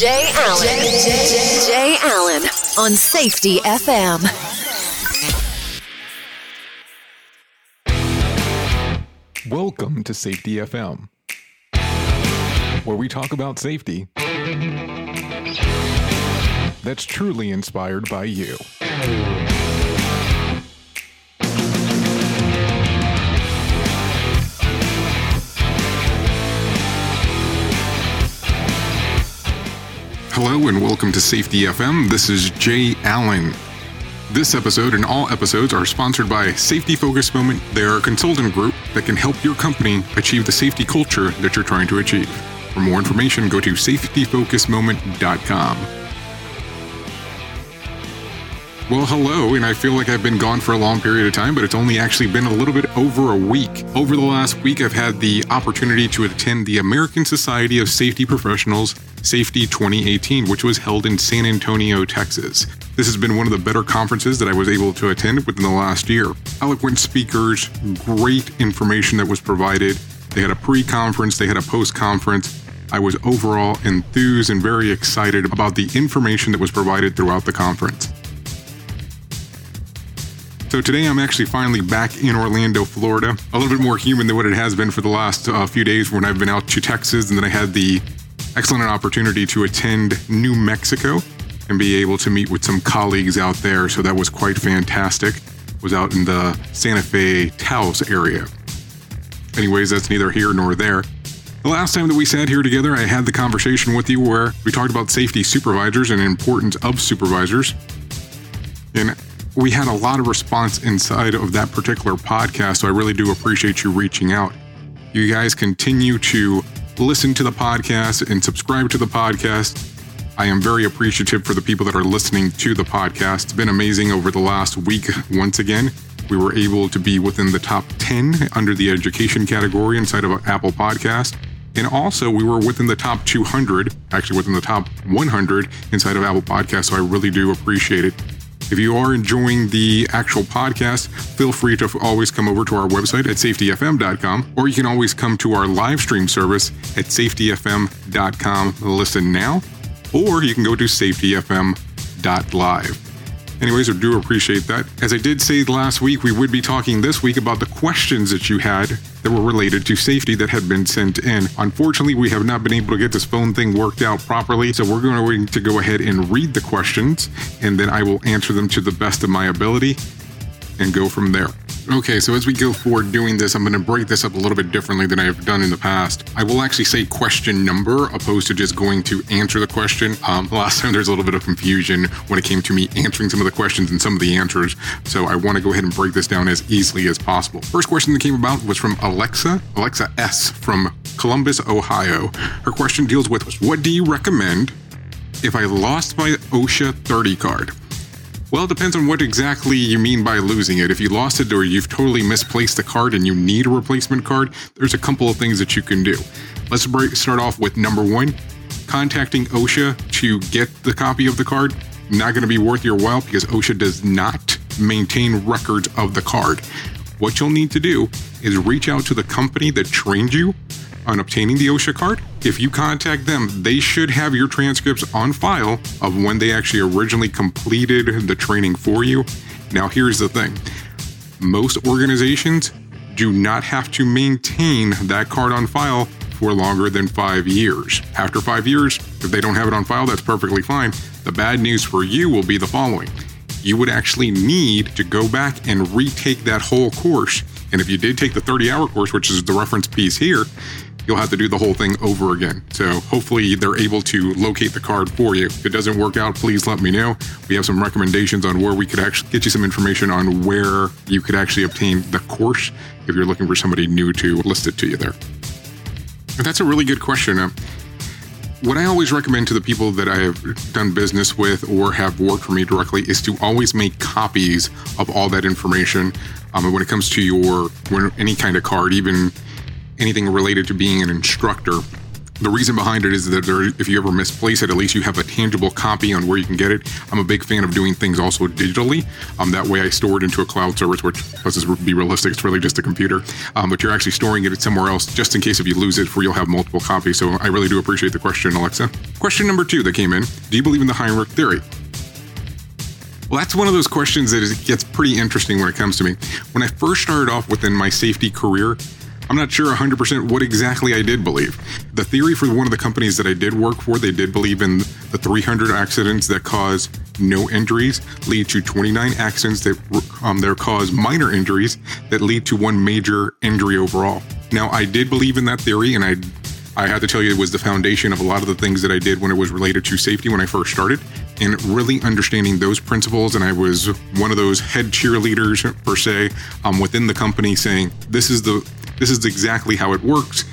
Jay Allen. Jay, Jay Allen on Safety FM. Welcome to Safety FM, where we talk about safety that's truly inspired by you. Hello and welcome to Safety FM. This is Jay Allen. This episode and all episodes are sponsored by Safety Focus Moment. They are a consultant group that can help your company achieve the safety culture that you're trying to achieve. For more information, go to safetyfocusmoment.com. Well, hello, and I feel like I've been gone for a long period of time, but it's only actually been a little bit over a week. Over the last week, I've had the opportunity to attend the American Society of Safety Professionals Safety 2018, which was held in San Antonio, Texas. This has been one of the better conferences that I was able to attend within the last year. Eloquent speakers, great information that was provided. They had a pre conference, they had a post conference. I was overall enthused and very excited about the information that was provided throughout the conference. So today I'm actually finally back in Orlando, Florida. A little bit more human than what it has been for the last uh, few days when I've been out to Texas and then I had the excellent opportunity to attend New Mexico and be able to meet with some colleagues out there. So that was quite fantastic. Was out in the Santa Fe Taos area. Anyways, that's neither here nor there. The last time that we sat here together, I had the conversation with you where we talked about safety supervisors and importance of supervisors. And we had a lot of response inside of that particular podcast, so I really do appreciate you reaching out. You guys continue to listen to the podcast and subscribe to the podcast. I am very appreciative for the people that are listening to the podcast. It's been amazing over the last week. Once again, we were able to be within the top 10 under the education category inside of Apple Podcast. And also, we were within the top 200, actually within the top 100 inside of Apple Podcast. So I really do appreciate it. If you are enjoying the actual podcast, feel free to always come over to our website at safetyfm.com, or you can always come to our live stream service at safetyfm.com. Listen now, or you can go to safetyfm.live. Anyways, I do appreciate that. As I did say last week, we would be talking this week about the questions that you had that were related to safety that had been sent in. Unfortunately, we have not been able to get this phone thing worked out properly, so we're going to go ahead and read the questions, and then I will answer them to the best of my ability and go from there. Okay, so as we go forward doing this, I'm going to break this up a little bit differently than I've done in the past. I will actually say question number opposed to just going to answer the question. Um, last time there's a little bit of confusion when it came to me answering some of the questions and some of the answers, so I want to go ahead and break this down as easily as possible. First question that came about was from Alexa, Alexa S from Columbus, Ohio. Her question deals with what do you recommend if I lost my OSHA 30 card? Well, it depends on what exactly you mean by losing it. If you lost it or you've totally misplaced the card and you need a replacement card, there's a couple of things that you can do. Let's break, start off with number one contacting OSHA to get the copy of the card. Not going to be worth your while because OSHA does not maintain records of the card. What you'll need to do is reach out to the company that trained you on obtaining the OSHA card. If you contact them, they should have your transcripts on file of when they actually originally completed the training for you. Now, here's the thing most organizations do not have to maintain that card on file for longer than five years. After five years, if they don't have it on file, that's perfectly fine. The bad news for you will be the following you would actually need to go back and retake that whole course. And if you did take the 30 hour course, which is the reference piece here, you'll have to do the whole thing over again. So hopefully they're able to locate the card for you. If it doesn't work out, please let me know. We have some recommendations on where we could actually get you some information on where you could actually obtain the course if you're looking for somebody new to list it to you there. That's a really good question. Uh, what I always recommend to the people that I have done business with or have worked for me directly is to always make copies of all that information. Um, when it comes to your any kind of card, even anything related to being an instructor, the reason behind it is that there, if you ever misplace it, at least you have a tangible copy on where you can get it. I'm a big fan of doing things also digitally. Um, that way, I store it into a cloud service, which let's just be realistic, it's really just a computer. Um, but you're actually storing it somewhere else, just in case if you lose it, for you'll have multiple copies. So I really do appreciate the question, Alexa. Question number two that came in: Do you believe in the Heinrich theory? Well, that's one of those questions that gets pretty interesting when it comes to me. When I first started off within my safety career, I'm not sure 100% what exactly I did believe. The theory for one of the companies that I did work for, they did believe in the 300 accidents that cause no injuries lead to 29 accidents that um, that cause minor injuries that lead to one major injury overall. Now, I did believe in that theory, and I I have to tell you, it was the foundation of a lot of the things that I did when it was related to safety when I first started, and really understanding those principles. And I was one of those head cheerleaders, per se, um, within the company saying, This is the this is exactly how it works.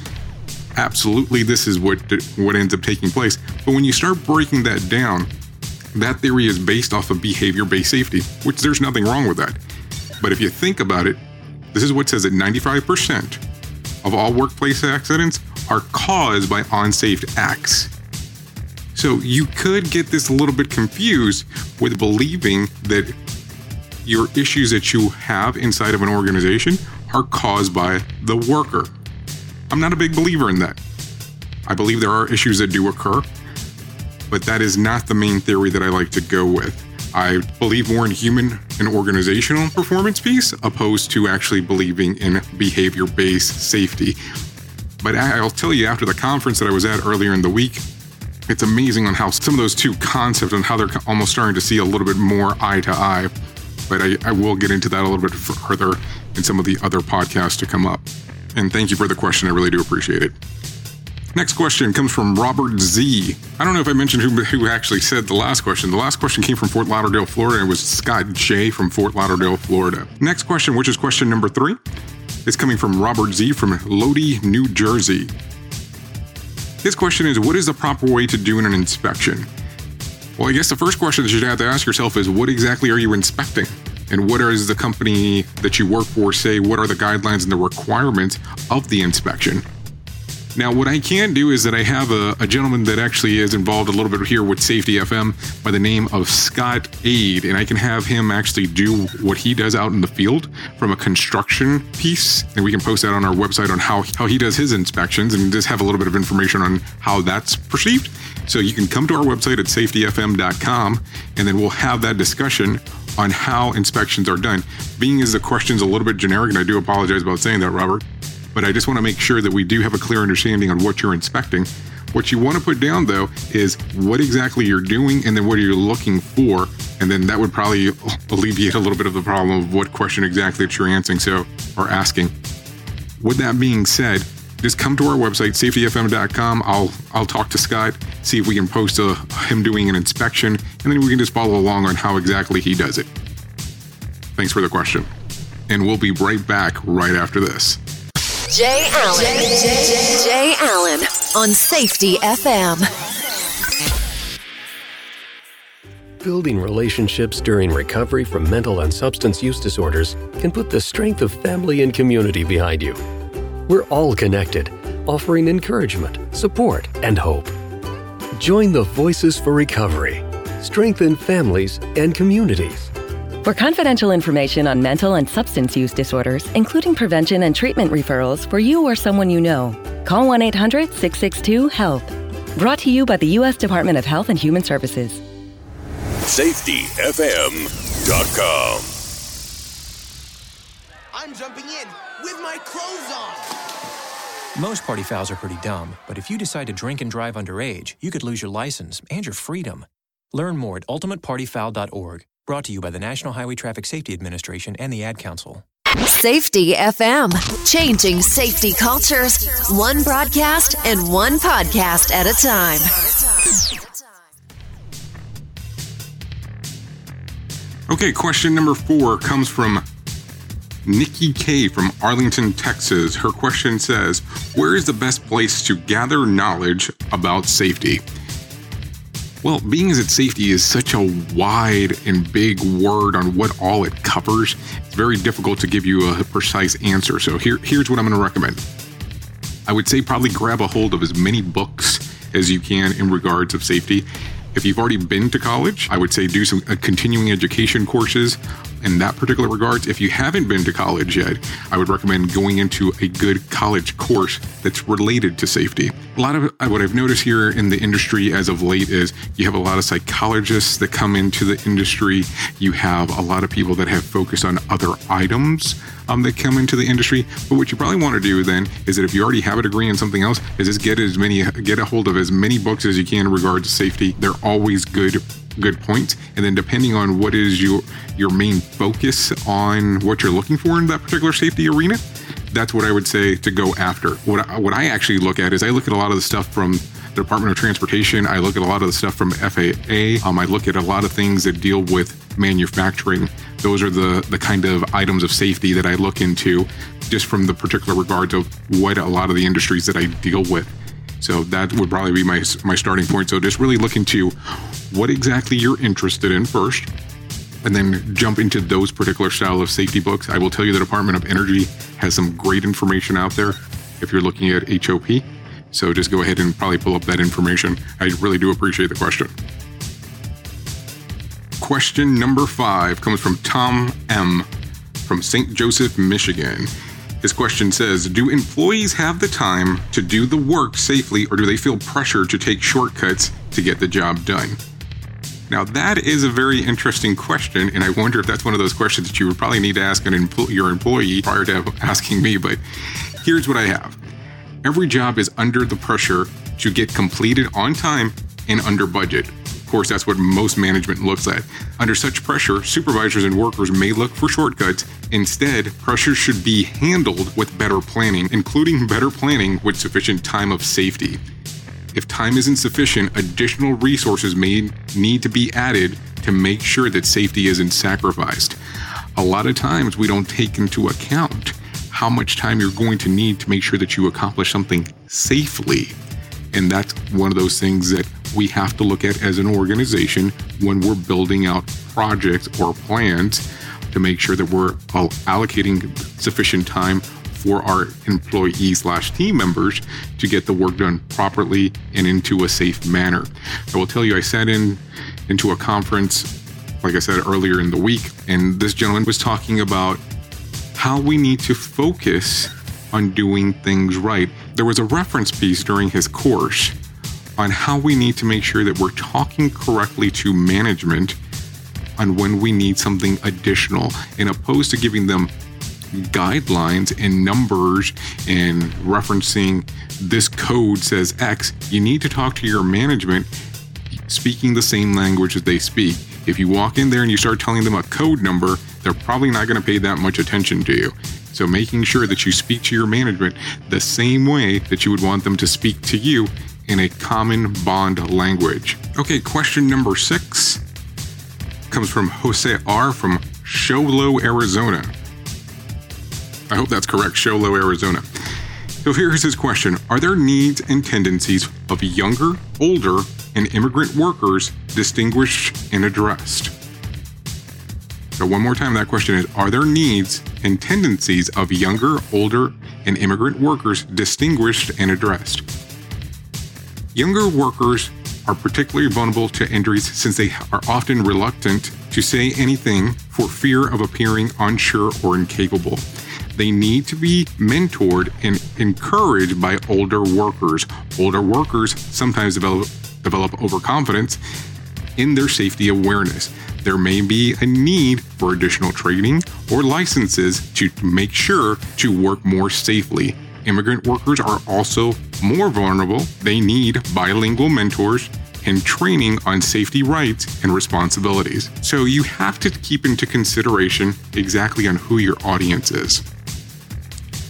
Absolutely, this is what what ends up taking place. But when you start breaking that down, that theory is based off of behavior-based safety, which there's nothing wrong with that. But if you think about it, this is what says that 95% of all workplace accidents are caused by unsafe acts. So you could get this a little bit confused with believing that your issues that you have inside of an organization are caused by the worker. I'm not a big believer in that. I believe there are issues that do occur, but that is not the main theory that I like to go with. I believe more in human and organizational performance piece opposed to actually believing in behavior based safety. But I'll tell you, after the conference that I was at earlier in the week, it's amazing on how some of those two concepts and how they're almost starting to see a little bit more eye to eye. But I, I will get into that a little bit further in some of the other podcasts to come up. And thank you for the question. I really do appreciate it. Next question comes from Robert Z. I don't know if I mentioned who, who actually said the last question. The last question came from Fort Lauderdale, Florida, and was Scott J. from Fort Lauderdale, Florida. Next question, which is question number three, is coming from Robert Z. from Lodi, New Jersey. His question is What is the proper way to do an inspection? Well, I guess the first question that you'd have to ask yourself is What exactly are you inspecting? And what is the company that you work for say? What are the guidelines and the requirements of the inspection now what i can do is that i have a, a, gentleman that actually is involved a little bit here with safety fm by the name of scott aid and i can have him actually do what he does out in the field from a construction piece and we can post that on our website on how, how he does his inspections and just have a little bit of information on how that's perceived so you can come to our website at safetyfm.com and then we'll have that discussion on how inspections are done. Being as the question's a little bit generic, and I do apologize about saying that, Robert, but I just want to make sure that we do have a clear understanding on what you're inspecting. What you want to put down, though, is what exactly you're doing and then what you're looking for. And then that would probably alleviate a little bit of the problem of what question exactly that you're answering, so, or asking. With that being said, just come to our website safetyfm.com i'll i'll talk to scott see if we can post a, him doing an inspection and then we can just follow along on how exactly he does it thanks for the question and we'll be right back right after this jay allen jay, jay, jay allen on safety fm Building relationships during recovery from mental and substance use disorders can put the strength of family and community behind you. We're all connected, offering encouragement, support, and hope. Join the Voices for Recovery. Strengthen families and communities. For confidential information on mental and substance use disorders, including prevention and treatment referrals for you or someone you know, call 1 800 662 HELP. Brought to you by the U.S. Department of Health and Human Services. SafetyFM.com. I'm jumping in with my clothes on. Most party fouls are pretty dumb, but if you decide to drink and drive underage, you could lose your license and your freedom. Learn more at ultimatepartyfoul.org. Brought to you by the National Highway Traffic Safety Administration and the Ad Council. Safety FM, changing safety cultures, one broadcast and one podcast at a time. Okay, question number four comes from Nikki K from Arlington, Texas. Her question says Where is the best place to gather knowledge about safety? Well, being as that safety is such a wide and big word on what all it covers, it's very difficult to give you a precise answer. So here, here's what I'm going to recommend. I would say probably grab a hold of as many books as you can in regards of safety. If you've already been to college, I would say do some uh, continuing education courses in that particular regard. If you haven't been to college yet, I would recommend going into a good college course that's related to safety. A lot of uh, what I've noticed here in the industry as of late is you have a lot of psychologists that come into the industry. You have a lot of people that have focused on other items um, that come into the industry. But what you probably want to do then is that if you already have a degree in something else, is just get as many, get a hold of as many books as you can in regards to safety. They're always good good points and then depending on what is your your main focus on what you're looking for in that particular safety arena that's what i would say to go after. What I, what i actually look at is i look at a lot of the stuff from the department of transportation. I look at a lot of the stuff from faa um, i look at a lot of things that deal with manufacturing. Those are the the kind of items of safety that i look into just from the particular regards of what a lot of the industries that i deal with so that would probably be my my starting point. So just really look into what exactly you're interested in first, and then jump into those particular style of safety books. I will tell you the Department of Energy has some great information out there if you're looking at HOP. So just go ahead and probably pull up that information. I really do appreciate the question. Question number five comes from Tom M. from St. Joseph, Michigan. His question says Do employees have the time to do the work safely, or do they feel pressure to take shortcuts to get the job done? Now, that is a very interesting question, and I wonder if that's one of those questions that you would probably need to ask empl- your employee prior to asking me. But here's what I have every job is under the pressure to get completed on time and under budget. Of course, that's what most management looks at. Under such pressure, supervisors and workers may look for shortcuts. Instead, pressure should be handled with better planning, including better planning with sufficient time of safety. If time isn't sufficient, additional resources may need to be added to make sure that safety isn't sacrificed. A lot of times, we don't take into account how much time you're going to need to make sure that you accomplish something safely. And that's one of those things that we have to look at as an organization when we're building out projects or plans to make sure that we're allocating sufficient time for our employees slash team members to get the work done properly and into a safe manner. I will tell you, I sat in into a conference, like I said earlier in the week, and this gentleman was talking about how we need to focus on doing things right. There was a reference piece during his course on how we need to make sure that we're talking correctly to management on when we need something additional, in opposed to giving them guidelines and numbers and referencing this code says X, you need to talk to your management speaking the same language that they speak. If you walk in there and you start telling them a code number, they're probably not going to pay that much attention to you. So, making sure that you speak to your management the same way that you would want them to speak to you in a common bond language. Okay, question number six comes from Jose R. from Show Low, Arizona. I hope that's correct, Show Low, Arizona. So here's his question Are there needs and tendencies of younger, older, and immigrant workers distinguished and addressed? So, one more time, that question is Are there needs and tendencies of younger, older, and immigrant workers distinguished and addressed? Younger workers are particularly vulnerable to injuries since they are often reluctant to say anything for fear of appearing unsure or incapable. They need to be mentored and encouraged by older workers. Older workers sometimes develop, develop overconfidence in their safety awareness. There may be a need for additional training or licenses to make sure to work more safely immigrant workers are also more vulnerable. They need bilingual mentors and training on safety rights and responsibilities. So you have to keep into consideration exactly on who your audience is.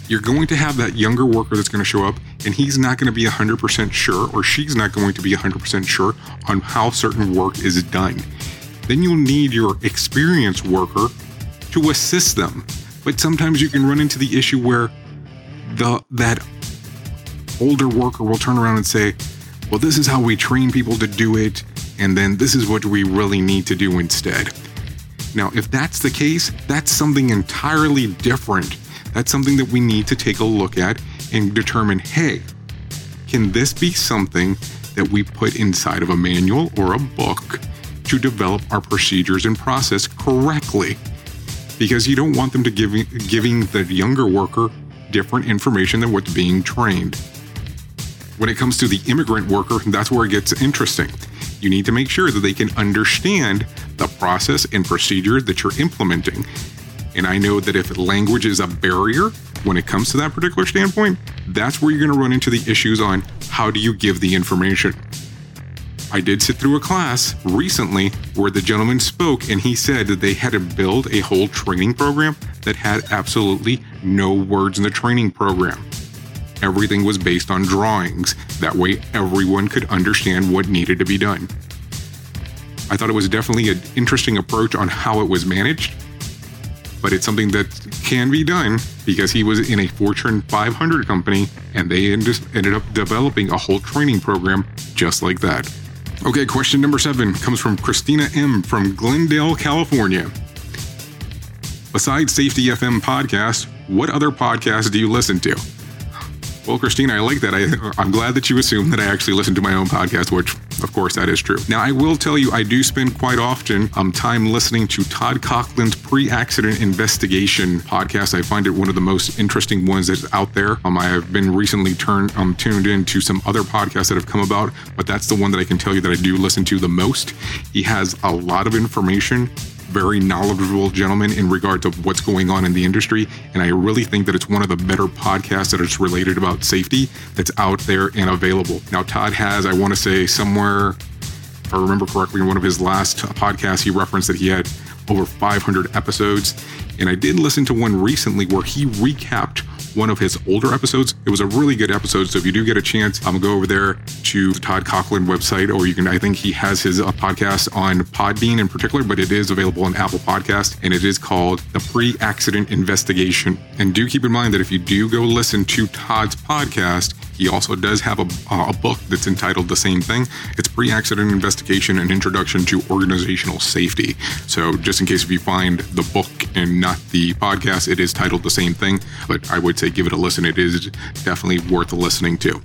You're going to have that younger worker that's going to show up and he's not going to be 100% sure or she's not going to be 100% sure on how certain work is done. Then you'll need your experienced worker to assist them. But sometimes you can run into the issue where the that older worker will turn around and say, "Well, this is how we train people to do it, and then this is what we really need to do instead." Now, if that's the case, that's something entirely different. That's something that we need to take a look at and determine, "Hey, can this be something that we put inside of a manual or a book to develop our procedures and process correctly?" Because you don't want them to give giving the younger worker different information than what's being trained. When it comes to the immigrant worker, that's where it gets interesting. You need to make sure that they can understand the process and procedure that you're implementing. And I know that if language is a barrier when it comes to that particular standpoint, that's where you're going to run into the issues on how do you give the information. I did sit through a class recently where the gentleman spoke and he said that they had to build a whole training program that had absolutely no words in the training program. Everything was based on drawings. That way, everyone could understand what needed to be done. I thought it was definitely an interesting approach on how it was managed, but it's something that can be done because he was in a Fortune 500 company and they ended up developing a whole training program just like that. Okay, question number seven comes from Christina M. from Glendale, California. Besides Safety FM podcast, what other podcasts do you listen to? Well, Christina, I like that. I, I'm glad that you assume that I actually listen to my own podcast, which, of course, that is true. Now, I will tell you, I do spend quite often um, time listening to Todd Conklin's pre-accident investigation podcast. I find it one of the most interesting ones that's out there. Um, I have been recently turned um, tuned into some other podcasts that have come about, but that's the one that I can tell you that I do listen to the most. He has a lot of information very knowledgeable gentleman in regard to what's going on in the industry. And I really think that it's one of the better podcasts that is related about safety that's out there and available. Now, Todd has, I want to say, somewhere, if I remember correctly, in one of his last podcasts, he referenced that he had over 500 episodes. And I did listen to one recently where he recapped one of his older episodes. It was a really good episode. So if you do get a chance, I'm gonna go over there to the Todd Conklin website, or you can, I think he has his uh, podcast on Podbean in particular, but it is available on Apple Podcast and it is called The Pre Accident Investigation. And do keep in mind that if you do go listen to Todd's podcast, he also does have a, uh, a book that's entitled the same thing. It's Pre Accident Investigation and Introduction to Organizational Safety. So, just in case if you find the book and not the podcast, it is titled the same thing. But I would say give it a listen. It is definitely worth listening to.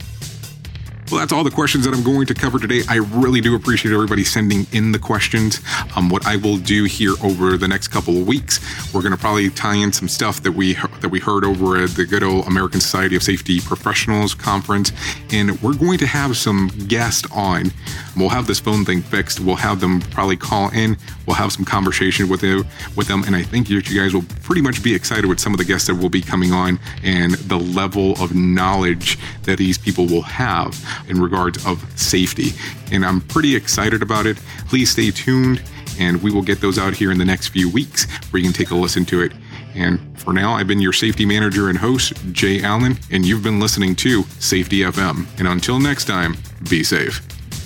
Well, that's all the questions that I'm going to cover today. I really do appreciate everybody sending in the questions. Um, what I will do here over the next couple of weeks, we're going to probably tie in some stuff that we that we heard over at the good old American Society of Safety Professionals conference, and we're going to have some guests on. We'll have this phone thing fixed. We'll have them probably call in. We'll have some conversation with them, with them, and I think you guys will pretty much be excited with some of the guests that will be coming on and the level of knowledge that these people will have in regards of safety. And I'm pretty excited about it. Please stay tuned and we will get those out here in the next few weeks where you can take a listen to it. And for now, I've been your safety manager and host, Jay Allen, and you've been listening to Safety FM. And until next time, be safe.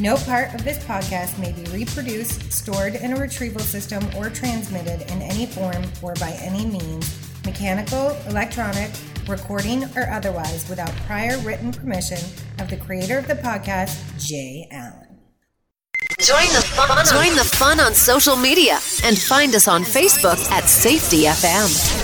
No part of this podcast may be reproduced, stored in a retrieval system, or transmitted in any form or by any means, mechanical, electronic, recording, or otherwise, without prior written permission of the creator of the podcast, Jay Allen. Join the fun. Join the fun on social media and find us on Facebook at Safety FM.